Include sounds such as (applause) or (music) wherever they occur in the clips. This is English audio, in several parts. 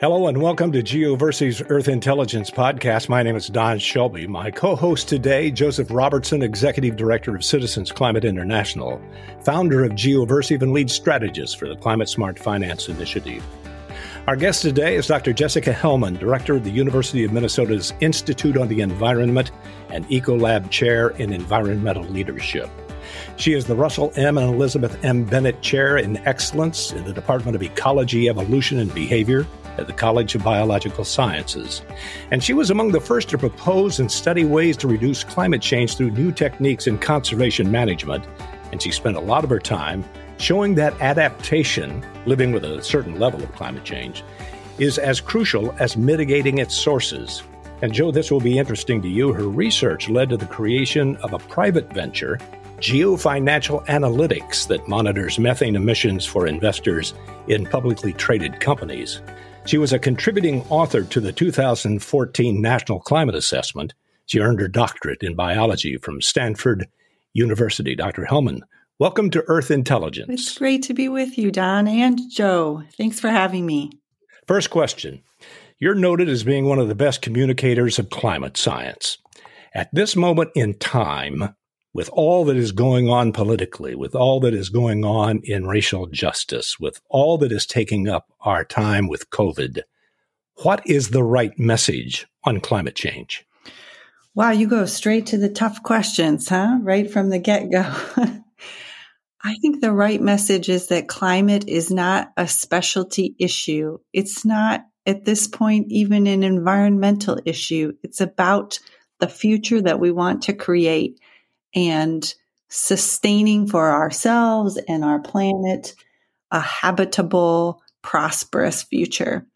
Hello and welcome to Geoversity's Earth Intelligence Podcast. My name is Don Shelby. My co host today, Joseph Robertson, Executive Director of Citizens Climate International, founder of Geoversity and lead strategist for the Climate Smart Finance Initiative. Our guest today is Dr. Jessica Hellmann, Director of the University of Minnesota's Institute on the Environment and Ecolab Chair in Environmental Leadership. She is the Russell M. and Elizabeth M. Bennett Chair in Excellence in the Department of Ecology, Evolution, and Behavior at the College of Biological Sciences. And she was among the first to propose and study ways to reduce climate change through new techniques in conservation management. And she spent a lot of her time showing that adaptation, living with a certain level of climate change, is as crucial as mitigating its sources. And Joe, this will be interesting to you. Her research led to the creation of a private venture geofinancial analytics that monitors methane emissions for investors in publicly traded companies. She was a contributing author to the 2014 National Climate Assessment. She earned her doctorate in biology from Stanford University. Dr. Hellmann, welcome to Earth Intelligence. It's great to be with you, Don and Joe. Thanks for having me. First question You're noted as being one of the best communicators of climate science. At this moment in time, with all that is going on politically, with all that is going on in racial justice, with all that is taking up our time with COVID, what is the right message on climate change? Wow, you go straight to the tough questions, huh? Right from the get go. (laughs) I think the right message is that climate is not a specialty issue. It's not at this point even an environmental issue. It's about the future that we want to create and sustaining for ourselves and our planet a habitable, prosperous future.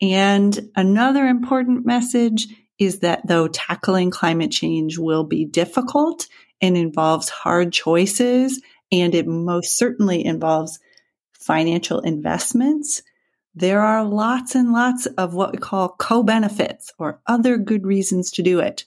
And another important message is that though tackling climate change will be difficult and involves hard choices, and it most certainly involves financial investments, there are lots and lots of what we call co benefits or other good reasons to do it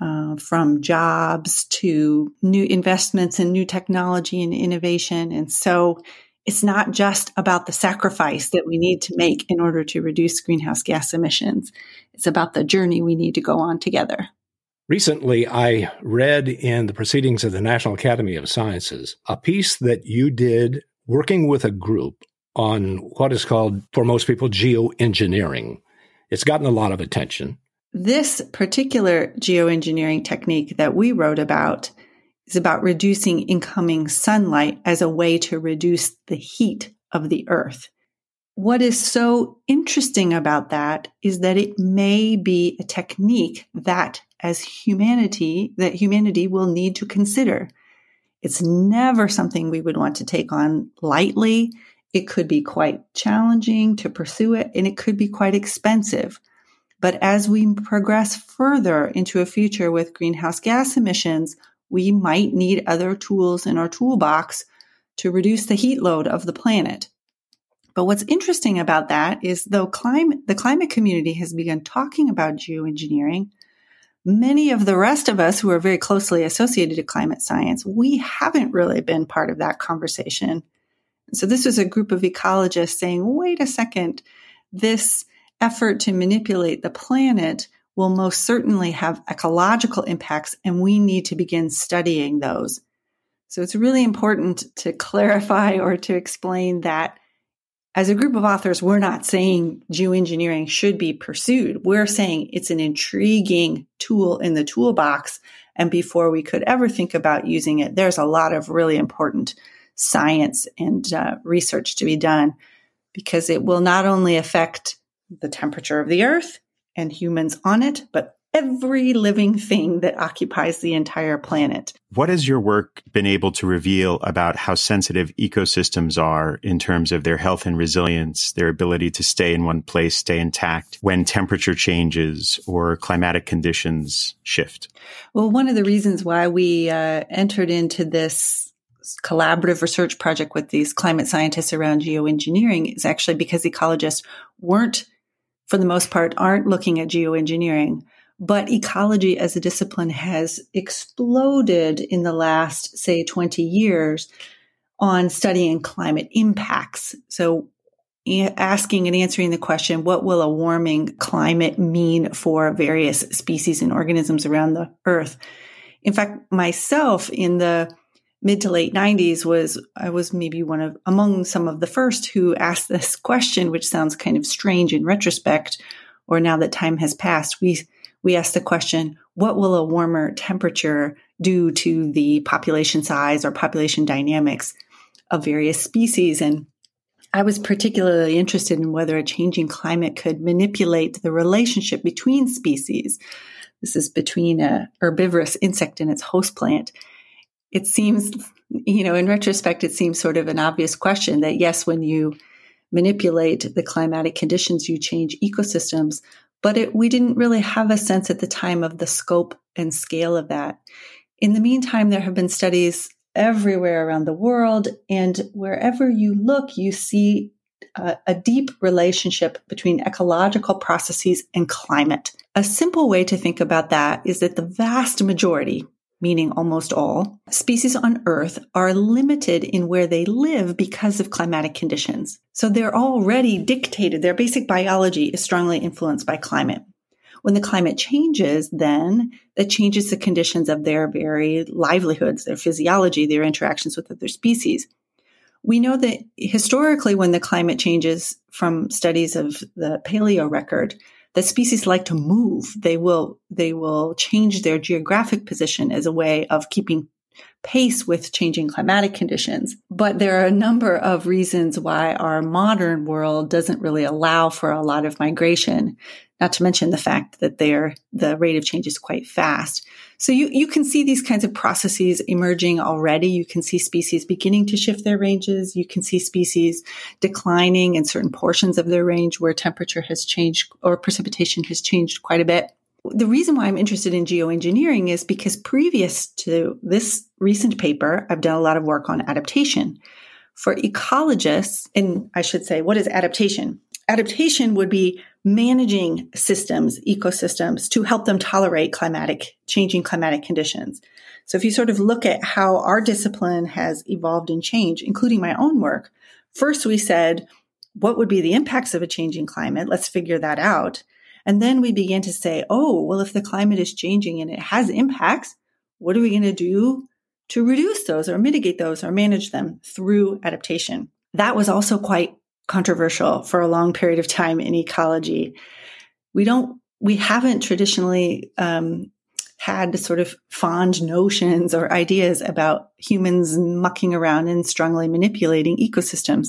uh, from jobs to new investments in new technology and innovation. And so it's not just about the sacrifice that we need to make in order to reduce greenhouse gas emissions. It's about the journey we need to go on together. Recently, I read in the Proceedings of the National Academy of Sciences a piece that you did working with a group on what is called, for most people, geoengineering. It's gotten a lot of attention. This particular geoengineering technique that we wrote about is about reducing incoming sunlight as a way to reduce the heat of the earth. What is so interesting about that is that it may be a technique that as humanity, that humanity will need to consider. It's never something we would want to take on lightly. It could be quite challenging to pursue it and it could be quite expensive. But as we progress further into a future with greenhouse gas emissions, we might need other tools in our toolbox to reduce the heat load of the planet. But what's interesting about that is though climate, the climate community has begun talking about geoengineering, many of the rest of us who are very closely associated to climate science, we haven't really been part of that conversation. So this was a group of ecologists saying, wait a second, this effort to manipulate the planet will most certainly have ecological impacts, and we need to begin studying those. So it's really important to clarify or to explain that as a group of authors, we're not saying geoengineering should be pursued. We're saying it's an intriguing tool in the toolbox. And before we could ever think about using it, there's a lot of really important science and uh, research to be done because it will not only affect the temperature of the earth and humans on it, but every living thing that occupies the entire planet. What has your work been able to reveal about how sensitive ecosystems are in terms of their health and resilience, their ability to stay in one place, stay intact when temperature changes or climatic conditions shift? Well, one of the reasons why we uh, entered into this collaborative research project with these climate scientists around geoengineering is actually because ecologists weren't for the most part, aren't looking at geoengineering. But ecology as a discipline has exploded in the last, say, 20 years on studying climate impacts. So asking and answering the question, what will a warming climate mean for various species and organisms around the earth? In fact, myself in the mid to late 90s was I was maybe one of among some of the first who asked this (laughs) question, which sounds kind of strange in retrospect, or now that time has passed. We we asked the question, what will a warmer temperature do to the population size or population dynamics of various species? And I was particularly interested in whether a changing climate could manipulate the relationship between species. This is between a herbivorous insect and its host plant it seems, you know, in retrospect, it seems sort of an obvious question that yes, when you manipulate the climatic conditions, you change ecosystems. But it, we didn't really have a sense at the time of the scope and scale of that. In the meantime, there have been studies everywhere around the world, and wherever you look, you see a, a deep relationship between ecological processes and climate. A simple way to think about that is that the vast majority, meaning almost all, species on Earth are limited in where they live because of climatic conditions. So they're already dictated, their basic biology is strongly influenced by climate. When the climate changes, then that changes the conditions of their very livelihoods, their physiology, their interactions with other species. We know that historically, when the climate changes from studies of the paleo record, that species like to move. They will, they will change their geographic position as a way of keeping pace with changing climatic conditions. But there are a number of reasons why our modern world doesn't really allow for a lot of migration not to mention the fact that they the rate of change is quite fast. So you, you can see these kinds of processes emerging already. You can see species beginning to shift their ranges. You can see species declining in certain portions of their range where temperature has changed or precipitation has changed quite a bit. The reason why I'm interested in geoengineering is because previous to this recent paper, I've done a lot of work on adaptation. For ecologists, and I should say, what is adaptation? Adaptation would be managing systems, ecosystems to help them tolerate climatic, changing climatic conditions. So if you sort of look at how our discipline has evolved and changed, including my own work, first we said, what would be the impacts of a changing climate? Let's figure that out. And then we began to say, oh, well, if the climate is changing and it has impacts, what are we going to do to reduce those or mitigate those or manage them through adaptation? That was also quite controversial for a long period of time in ecology. We don't, we haven't traditionally um, had sort of fond notions or ideas about humans mucking around and strongly manipulating ecosystems,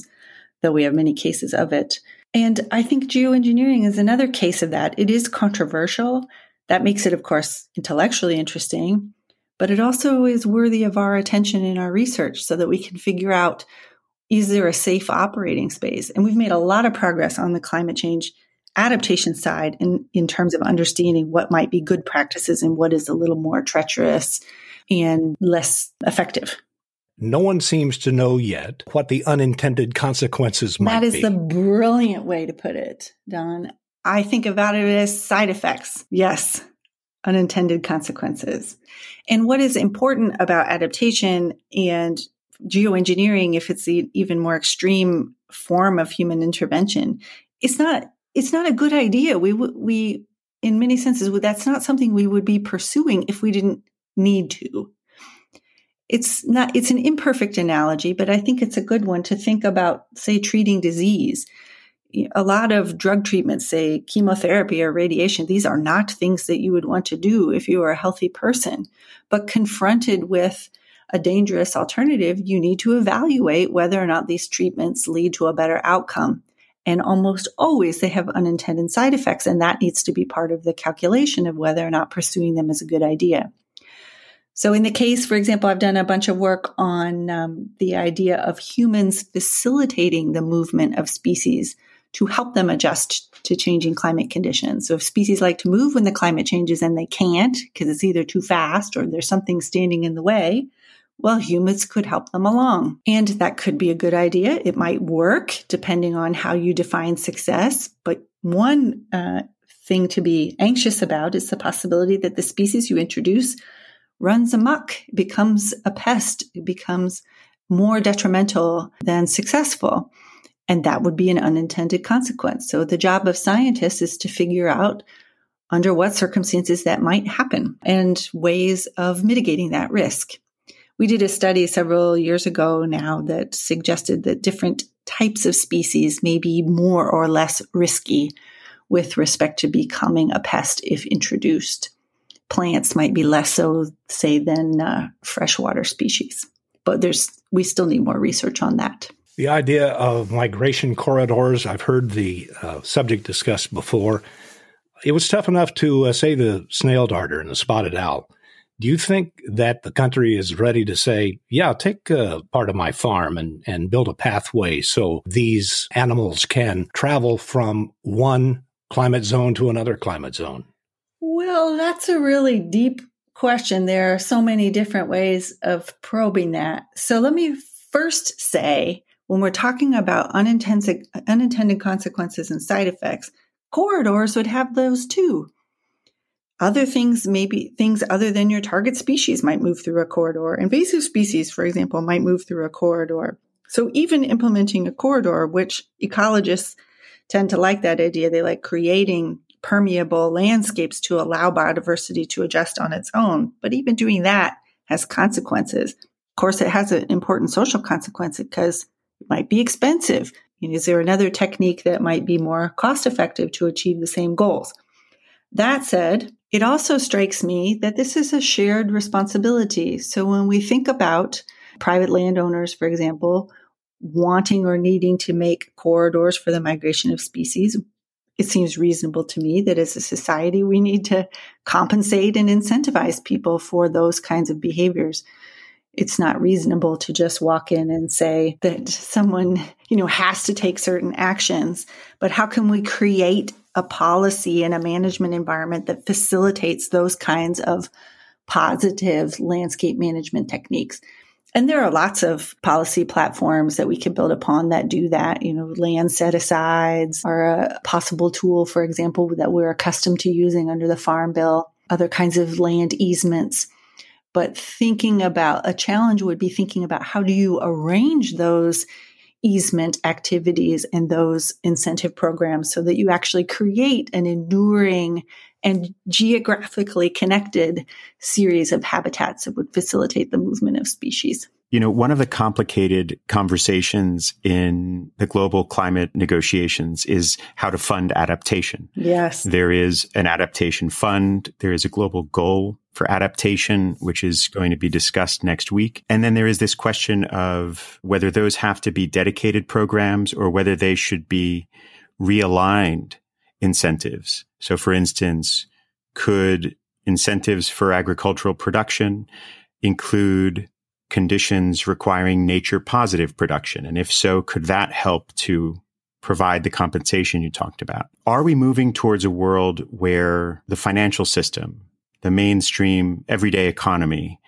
though we have many cases of it. And I think geoengineering is another case of that. It is controversial. That makes it, of course, intellectually interesting, but it also is worthy of our attention in our research so that we can figure out is there a safe operating space? And we've made a lot of progress on the climate change adaptation side in, in terms of understanding what might be good practices and what is a little more treacherous and less effective. No one seems to know yet what the unintended consequences might be. That is be. the brilliant way to put it, Don. I think about it as side effects. Yes, unintended consequences. And what is important about adaptation and geoengineering, if it's the even more extreme form of human intervention, it's not it's not a good idea. We we in many senses that's not something we would be pursuing if we didn't need to. It's not it's an imperfect analogy, but I think it's a good one to think about say treating disease. A lot of drug treatments, say chemotherapy or radiation, these are not things that you would want to do if you are a healthy person. But confronted with a dangerous alternative, you need to evaluate whether or not these treatments lead to a better outcome. And almost always they have unintended side effects, and that needs to be part of the calculation of whether or not pursuing them is a good idea. So, in the case, for example, I've done a bunch of work on um, the idea of humans facilitating the movement of species to help them adjust to changing climate conditions. So, if species like to move when the climate changes and they can't because it's either too fast or there's something standing in the way, well, humans could help them along. And that could be a good idea. It might work depending on how you define success. But one uh, thing to be anxious about is the possibility that the species you introduce runs amok, becomes a pest, becomes more detrimental than successful. And that would be an unintended consequence. So the job of scientists is to figure out under what circumstances that might happen and ways of mitigating that risk. We did a study several years ago now that suggested that different types of species may be more or less risky with respect to becoming a pest if introduced. Plants might be less so, say, than uh, freshwater species. But there's we still need more research on that. The idea of migration corridors, I've heard the uh, subject discussed before. It was tough enough to uh, say the snail darter and the spotted owl. Do you think that the country is ready to say, yeah, take uh, part of my farm and, and build a pathway so these animals can travel from one climate zone to another climate zone? Well, that's a really deep question. There are so many different ways of probing that. So let me first say when we're talking about unintended, unintended consequences and side effects, corridors would have those too. Other things, maybe things other than your target species might move through a corridor. Invasive species, for example, might move through a corridor. So even implementing a corridor, which ecologists tend to like that idea, they like creating permeable landscapes to allow biodiversity to adjust on its own. But even doing that has consequences. Of course, it has an important social consequence because it might be expensive. Is there another technique that might be more cost effective to achieve the same goals? That said, it also strikes me that this is a shared responsibility. So when we think about private landowners, for example, wanting or needing to make corridors for the migration of species, it seems reasonable to me that as a society, we need to compensate and incentivize people for those kinds of behaviors it's not reasonable to just walk in and say that someone, you know, has to take certain actions. But how can we create a policy and a management environment that facilitates those kinds of positive landscape management techniques? And there are lots of policy platforms that we can build upon that do that. You know, land set asides are a possible tool, for example, that we're accustomed to using under the Farm Bill, other kinds of land easements but thinking about a challenge would be thinking about how do you arrange those easement activities and those incentive programs so that you actually create an enduring and geographically connected series of habitats that would facilitate the movement of species. You know, one of the complicated conversations in the global climate negotiations is how to fund adaptation. Yes. There is an adaptation fund. There is a global goal for adaptation, which is going to be discussed next week. And then there is this question of whether those have to be dedicated programs or whether they should be realigned incentives. So for instance, could incentives for agricultural production include conditions requiring nature positive production? And if so, could that help to provide the compensation you talked about? Are we moving towards a world where the financial system, the mainstream everyday economy,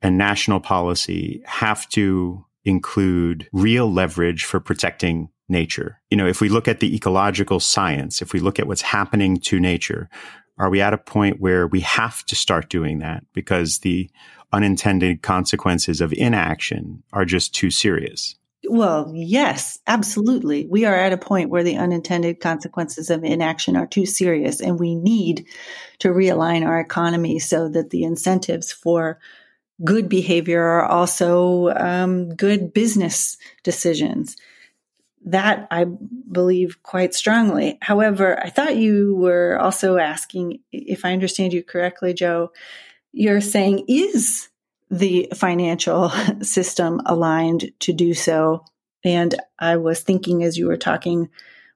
and national policy have to include real leverage for protecting nature? You know, if we look at the ecological science, if we look at what's happening to nature, are we at a point where we have to start doing that because the unintended consequences of inaction are just too serious. Well, yes, absolutely. We are at a point where the unintended consequences of inaction are too serious, and we need to realign our economy so that the incentives for good behavior are also um, good business decisions. That I believe quite strongly. However, I thought you were also asking, if I understand you correctly, Joe, you're saying is the financial (laughs) system aligned to do so? And I was thinking as you were talking,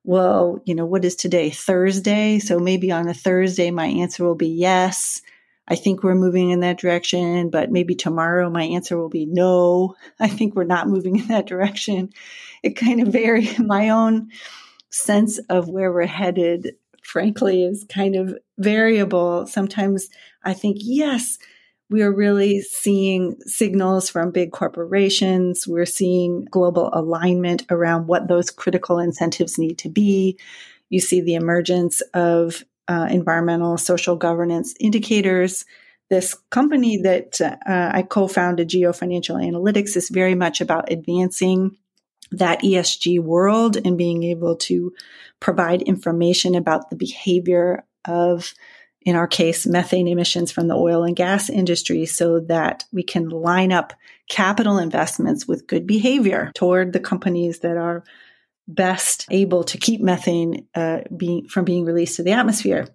well, you know, what is today? Thursday. So maybe on a Thursday, my answer will be yes. I think we're moving in that direction, but maybe tomorrow my answer will be no. (laughs) I think we're not moving in that direction. It kind of varies. (laughs) My own sense of where we're headed, frankly, is kind of variable. Sometimes I think, yes, we are really seeing signals from big corporations. We're seeing global alignment around what those critical incentives need to be. You see the emergence of uh, environmental social governance indicators. This company that uh, I co founded, Geo Financial Analytics, is very much about advancing that ESG world and being able to provide information about the behavior of, in our case, methane emissions from the oil and gas industry so that we can line up capital investments with good behavior toward the companies that are best able to keep methane uh, being, from being released to the atmosphere.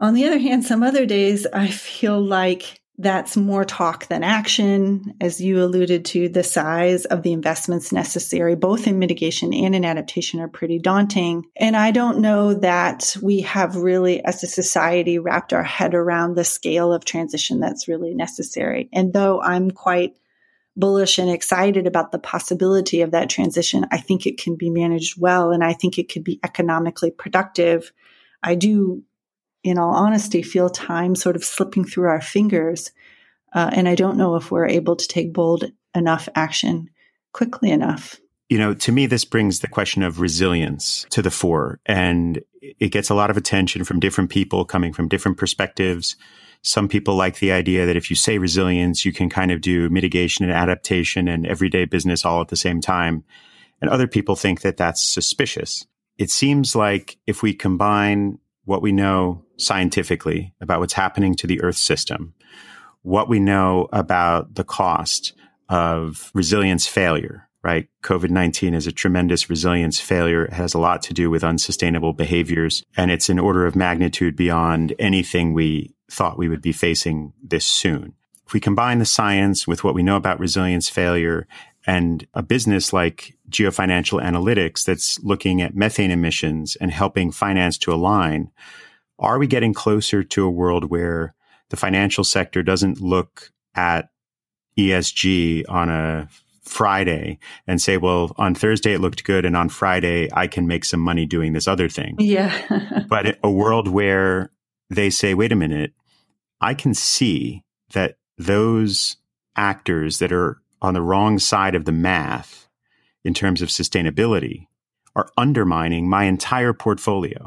On the other hand, some other days I feel like that's more talk than action. As you alluded to, the size of the investments necessary, both in mitigation and in adaptation, are pretty daunting. And I don't know that we have really, as a society, wrapped our head around the scale of transition that's really necessary. And though I'm quite bullish and excited about the possibility of that transition, I think it can be managed well. And I think it could be economically productive. I do in all honesty, feel time sort of slipping through our fingers. Uh, and I don't know if we're able to take bold enough action quickly enough. You know, to me, this brings the question of resilience to the fore, and it gets a lot of attention from different people coming from different perspectives. Some people like the idea that if you say resilience, you can kind of do mitigation and adaptation and everyday business all at the same time. And other people think that that's suspicious. It seems like if we combine what we know scientifically about what's happening to the Earth system, what we know about the cost of resilience failure, right? COVID 19 is a tremendous resilience failure. It has a lot to do with unsustainable behaviors, and it's an order of magnitude beyond anything we thought we would be facing this soon. If we combine the science with what we know about resilience failure and a business like geofinancial analytics that's looking at methane emissions and helping finance to align, are we getting closer to a world where the financial sector doesn't look at ESG on a Friday and say, well, on Thursday it looked good and on Friday I can make some money doing this other thing. Yeah. (laughs) but a world where they say, wait a minute, I can see that those actors that are on the wrong side of the math in terms of sustainability are undermining my entire portfolio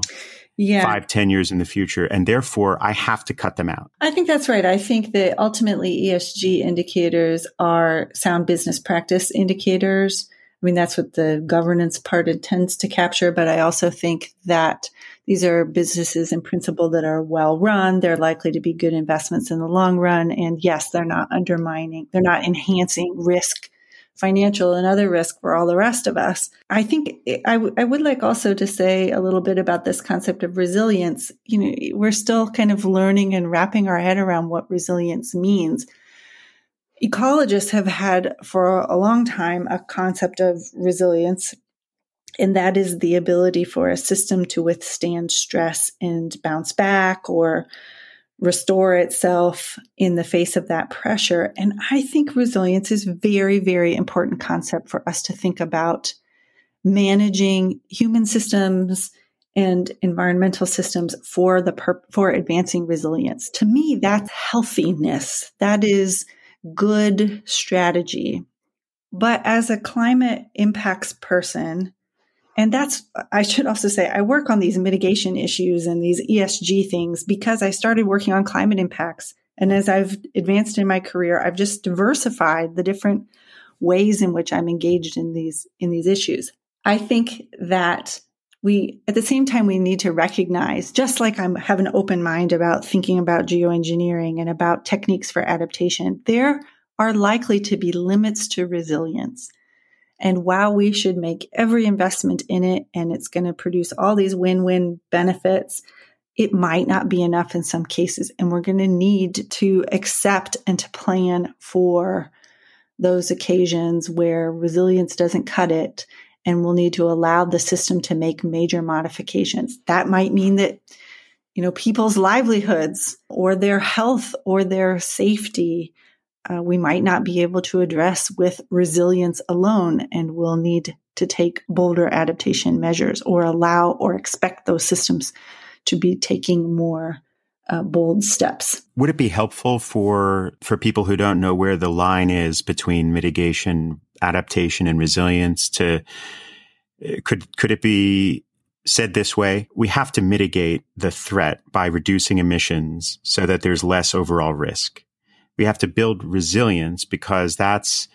yeah. five, ten years in the future. And therefore, I have to cut them out. I think that's right. I think that ultimately ESG indicators are sound business practice indicators. I mean, that's what the governance part intends to capture. But I also think that these are businesses in principle that are well run. They're likely to be good investments in the long run. And yes, they're not undermining, they're not enhancing risk financial and other risk for all the rest of us. I think I, w- I would like also to say a little bit about this concept of resilience. You know, we're still kind of learning and wrapping our head around what resilience means. Ecologists have had for a long time a concept of resilience, and that is the ability for a system to withstand stress and bounce back or restore itself in the face of that pressure. And I think resilience is very, very important concept for us to think about managing human systems and environmental systems for the per- for advancing resilience. To me, that's healthiness. That is good strategy. But as a climate impacts person, and that's, I should also say, I work on these mitigation issues and these ESG things because I started working on climate impacts. And as I've advanced in my career, I've just diversified the different ways in which I'm engaged in these, in these issues. I think that we, at the same time, we need to recognize, just like I have an open mind about thinking about geoengineering and about techniques for adaptation, there are likely to be limits to resilience. And while we should make every investment in it and it's going to produce all these win win benefits, it might not be enough in some cases. And we're going to need to accept and to plan for those occasions where resilience doesn't cut it. And we'll need to allow the system to make major modifications. That might mean that, you know, people's livelihoods or their health or their safety uh, we might not be able to address with resilience alone, and we'll need to take bolder adaptation measures or allow or expect those systems to be taking more uh, bold steps. Would it be helpful for for people who don't know where the line is between mitigation, adaptation, and resilience? To eh, could could it be said this way? We have to mitigate the threat by reducing emissions so that there's less overall risk we have to build resilience because that's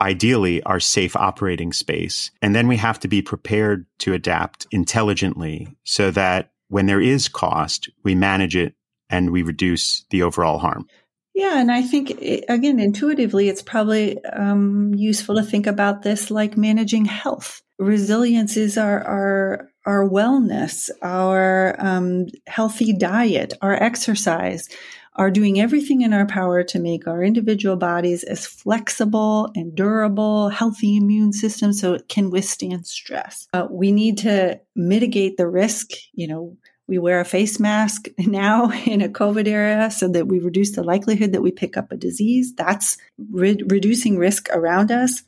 ideally our safe operating space. And then we have to be prepared to adapt intelligently so that when there is cost, we manage it and we reduce the overall harm. Yeah, and I think again, intuitively, it's probably um, useful to think about this like managing health. Resilience is our our our wellness, our um, healthy diet, our exercise, are doing everything in our power to make our individual bodies as flexible and durable, healthy immune systems so it can withstand stress. Uh, we need to mitigate the risk, you know, we wear a face mask (laughs) now in a COVID era so that we reduce the likelihood that we pick up a disease. That's re- reducing risk around us.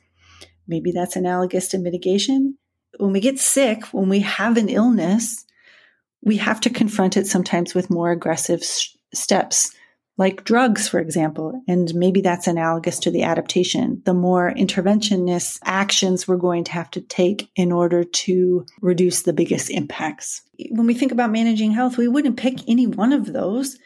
Maybe that's analogous to mitigation. When we get sick, when we have an illness, we have to confront it sometimes with more aggressive s- steps like drugs, for example. And maybe that's analogous to the adaptation. The more interventionist actions we're going to have to take in order to reduce the biggest impacts. When we think about managing health, we wouldn't pick any one of those.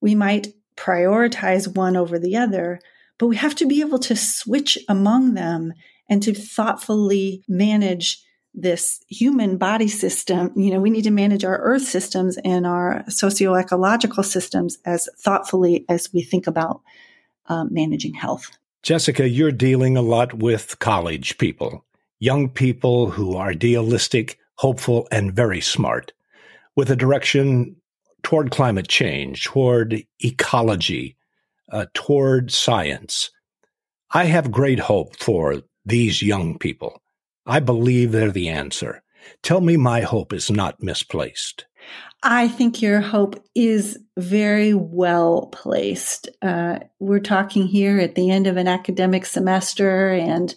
We might prioritize one over the other, but we have to be able to switch among them and to thoughtfully manage this human body system, you know, we need to manage our earth systems and our socio-ecological systems as thoughtfully as we think about um, managing health. Jessica, you're dealing a lot with college people, young people who are idealistic, hopeful, and very smart, with a direction toward climate change, toward ecology, uh, toward science. I have great hope for these young people. I believe they're the answer. Tell me my hope is not misplaced. I think your hope is very well placed. Uh, we're talking here at the end of an academic semester, and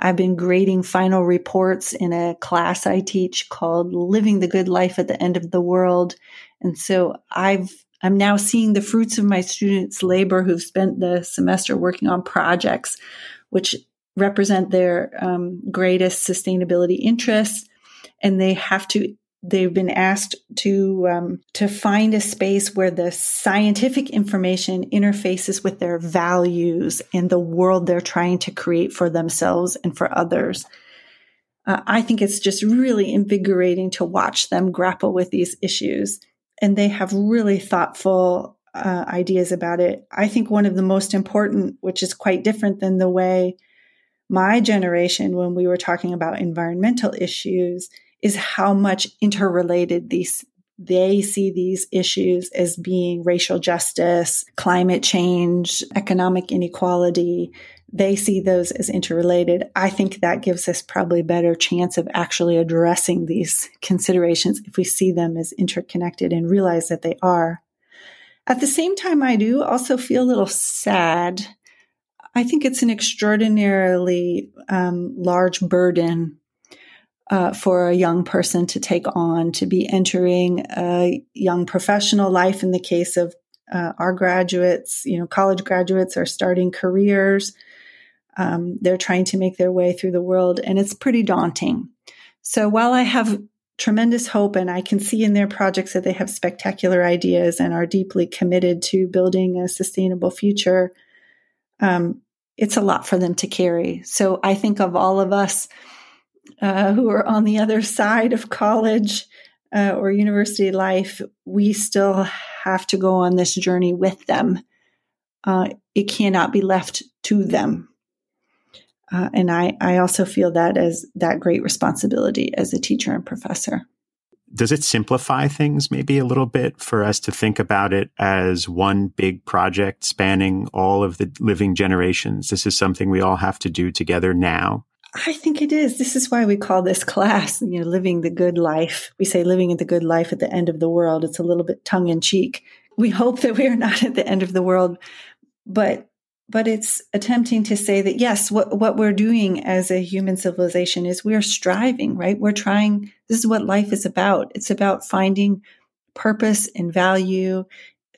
I've been grading final reports in a class I teach called Living the Good Life at the End of the World. And so I've I'm now seeing the fruits of my students' labor who've spent the semester working on projects, which represent their um, greatest sustainability interests, and they have to. They've been asked to um, to find a space where the scientific information interfaces with their values and the world they're trying to create for themselves and for others. Uh, I think it's just really invigorating to watch them grapple with these issues, and they have really thoughtful uh, ideas about it. I think one of the most important, which is quite different than the way my generation, when we were talking about environmental issues, is how much interrelated these they see these issues as being racial justice, climate change, economic inequality. They see those as interrelated. I think that gives us probably a better chance of actually addressing these considerations if we see them as interconnected and realize that they are. At the same time, I do also feel a little sad I think it's an extraordinarily um, large burden uh, for a young person to take on, to be entering a young professional life. In the case of uh, our graduates, you know, college graduates are starting careers. Um, they're trying to make their way through the world, and it's pretty daunting. So while I have tremendous hope and I can see in their projects that they have spectacular ideas and are deeply committed to building a sustainable future, um, it's a lot for them to carry. So I think of all of us uh, who are on the other side of college uh, or university life, we still have to go on this journey with them. Uh, it cannot be left to them. Uh, and I, I also feel that as that great responsibility as a teacher and professor does it simplify things maybe a little bit for us to think about it as one big project spanning all of the living generations? This is something we all have to do together now. I think it is. This is why we call this class, you know, living the good life. We say living the good life at the end of the world. It's a little bit tongue in cheek. We hope that we are not at the end of the world, but but it's attempting to say that yes, what, what we're doing as a human civilization is we're striving, right? We're trying, this is what life is about. It's about finding purpose and value,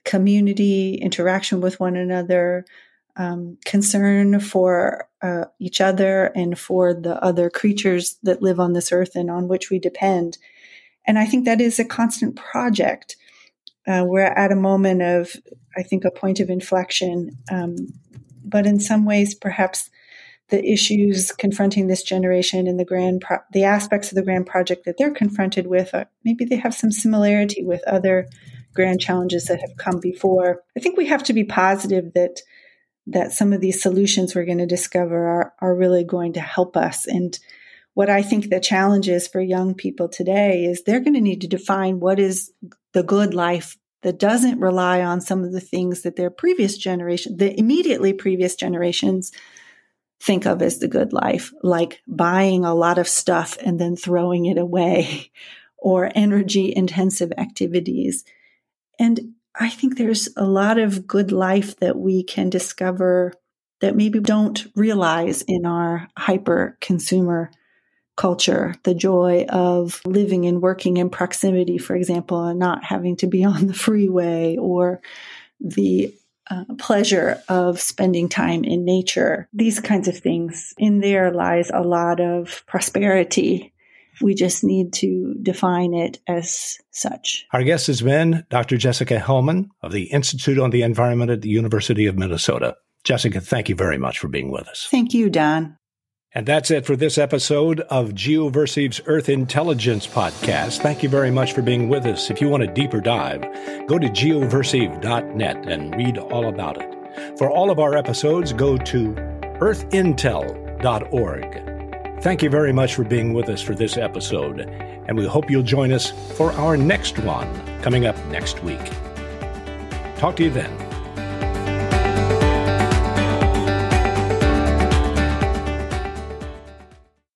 community, interaction with one another, um, concern for uh, each other and for the other creatures that live on this earth and on which we depend. And I think that is a constant project. Uh, we're at a moment of, I think, a point of inflection um, but in some ways, perhaps the issues confronting this generation and the grand pro- the aspects of the grand project that they're confronted with uh, maybe they have some similarity with other grand challenges that have come before. I think we have to be positive that that some of these solutions we're going to discover are, are really going to help us. And what i think the challenge is for young people today is they're going to need to define what is the good life that doesn't rely on some of the things that their previous generation the immediately previous generations think of as the good life, like buying a lot of stuff and then throwing it away (laughs) or energy intensive activities. And I think there's a lot of good life that we can discover that maybe don't realize in our hyper consumer culture. The joy of living and working in proximity, for example, and not having to be (laughs) on the freeway or the uh, pleasure of spending time in nature, these kinds of things. In there lies a lot of prosperity. We just need to define it as such. Our guest has been Dr. Jessica Hellmann of the Institute on the Environment at the University of Minnesota. Jessica, thank you very much for being with us. Thank you, Don. And that's it for this episode of Geoversity's Earth Intelligence Podcast. Thank you very much for being with us. If you want a deeper dive, go to geoversity.net and read all about it. For all of our episodes, go to earthintel.org. Thank you very much for being with us for this episode, and we hope you'll join us for our next one coming up next week. Talk to you then.